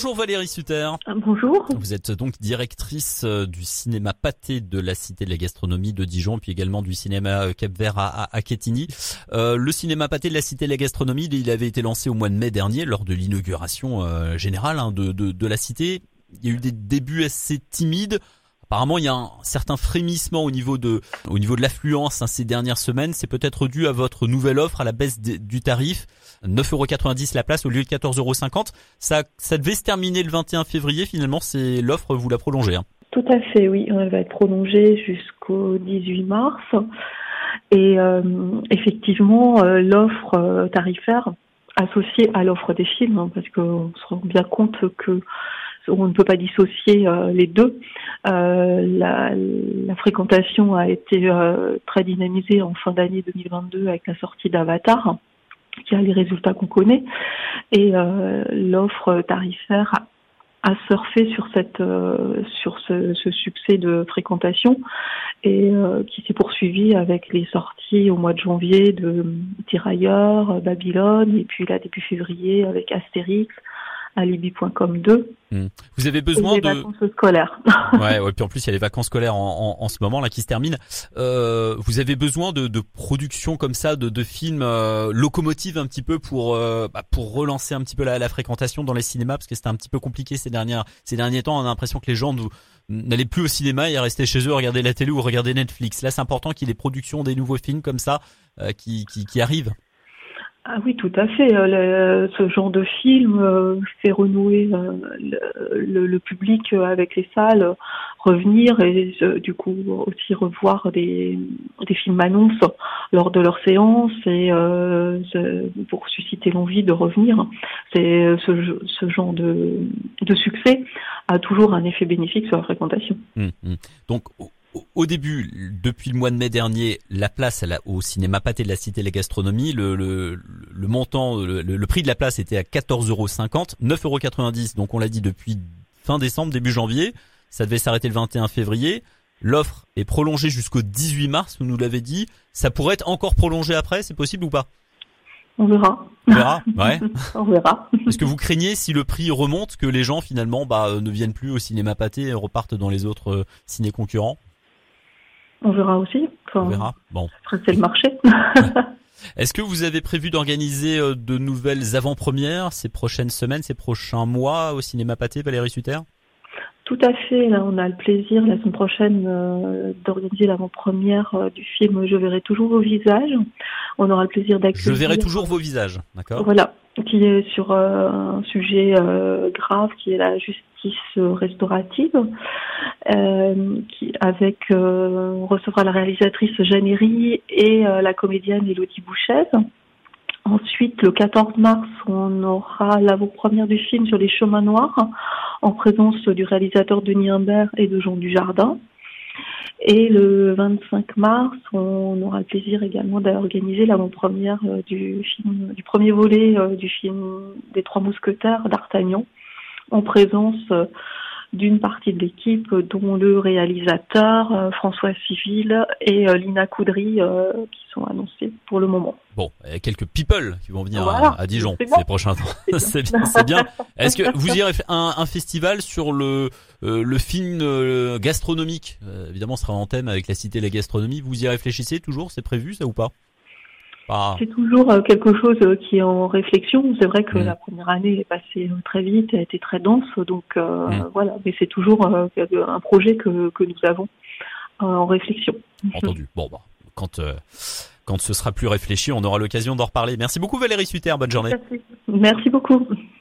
Bonjour Valérie Sutter. Bonjour. Vous êtes donc directrice du cinéma Pâté de la Cité de la Gastronomie de Dijon, puis également du cinéma Cap Vert à, à, le cinéma Pâté de la Cité de la Gastronomie, il avait été lancé au mois de mai dernier lors de l'inauguration générale hein, de, de, de la cité. Il y a eu des débuts assez timides. Apparemment, il y a un certain frémissement au niveau de, au niveau de l'affluence hein, ces dernières semaines. C'est peut-être dû à votre nouvelle offre, à la baisse du tarif. 9,90€ la place au lieu de 14,50€. Ça, ça devait se terminer le 21 février. Finalement, c'est l'offre, vous la prolongez. Hein. Tout à fait, oui. Elle va être prolongée jusqu'au 18 mars. Et euh, effectivement, euh, l'offre euh, tarifaire associée à l'offre des films, hein, parce qu'on se rend bien compte que on ne peut pas dissocier euh, les deux. Euh, la, fréquentation a été euh, très dynamisée en fin d'année 2022 avec la sortie d'Avatar, qui a les résultats qu'on connaît, et l'offre tarifaire a surfé sur cette sur ce, ce, succès de fréquentation et qui s'est poursuivi avec les sorties au mois de janvier de Tirailleurs, Babylone et puis là début février avec Astérix, alibi.com 2. Hmm. Vous avez besoin de vacances scolaires. ouais, ouais, puis en plus il y a les vacances scolaires en, en, en ce moment là qui se terminent. Euh, vous avez besoin de, de production comme ça, de, de films euh, locomotives un petit peu pour euh, bah, pour relancer un petit peu la, la, fréquentation dans les cinémas parce que c'était un petit peu compliqué ces dernières ces derniers temps. On a l'impression que les gens n'allaient plus au cinéma et restaient chez eux, regarder la télé ou regarder Netflix. Là, c'est important qu'il y ait des productions, des nouveaux films comme ça euh, qui, qui, qui arrivent. Ah oui, tout à fait. Euh, ce genre de film euh, fait renouer euh, le, le, public avec les salles, revenir et du coup aussi revoir des, des films annonces lors de leur séance et pour susciter l'envie de revenir. C'est ce, ce, genre de, de succès a toujours un effet bénéfique sur la fréquentation. Hum, hum. Donc au début, depuis le mois de mai dernier, la place au cinéma pâté de la Cité de la Gastronomie, le, le, le montant, le, le, prix de la place était à 14,50 euros, 9,90 euros. Donc on l'a dit depuis fin décembre, début janvier. Ça devait s'arrêter le 21 février. L'offre est prolongée jusqu'au 18 mars, vous nous l'avez dit. Ça pourrait être encore prolongé après, c'est possible ou pas? On verra. On verra, ouais. On verra. Est-ce que vous craignez, si le prix remonte, que les gens finalement bah, ne viennent plus au cinéma pâté et repartent dans les autres euh, ciné concurrents on verra aussi. on verra. Bon. C'est le marché. Est-ce que vous avez prévu d'organiser euh, de nouvelles avant-premières ces prochaines semaines, ces prochains mois au cinéma Pâté, Valérie Sutter? Tout à fait. Là, on a le plaisir la semaine prochaine euh, d'organiser l'avant-première euh, du film Je verrai toujours vos visages. On aura le plaisir d'accueillir. Je verrai toujours vos visages, d'accord? Voilà, est sur un sujet grave, qui est la justice restaurative. Euh, qui, avec euh, on recevra la réalisatrice Jeannery et euh, la comédienne Elodie Bouchez. Ensuite, le 14 mars, on aura l'avant-première du film sur les chemins noirs en présence du réalisateur Denis Imbert et de Jean Dujardin. Et le 25 mars, on aura le plaisir également d'organiser l'avant-première du film, du premier volet du film des Trois Mousquetaires d'Artagnan, en présence d'une partie de l'équipe, dont le réalisateur euh, François Civil et euh, Lina Coudry, euh, qui sont annoncés pour le moment. Bon, il y a quelques people qui vont venir à, Dijon ces prochains temps. C'est bien, c'est bien. Est-ce que vous irez un, un festival sur le le film gastronomique? Évidemment, ce sera en thème avec la cité de la gastronomie. Vous y réfléchissez toujours C'est prévu ça ou pas? C'est toujours euh, quelque chose euh, qui est en réflexion. C'est vrai que mm. la première année est passée euh, très vite, a été très dense, donc mm. voilà. Mais c'est toujours un projet que, que nous avons en réflexion. Entendu. Bon, bah, quand quand ce sera plus réfléchi, on aura l'occasion d'en reparler. Merci beaucoup Valérie Sutter. Bonne journée. Merci, Merci beaucoup.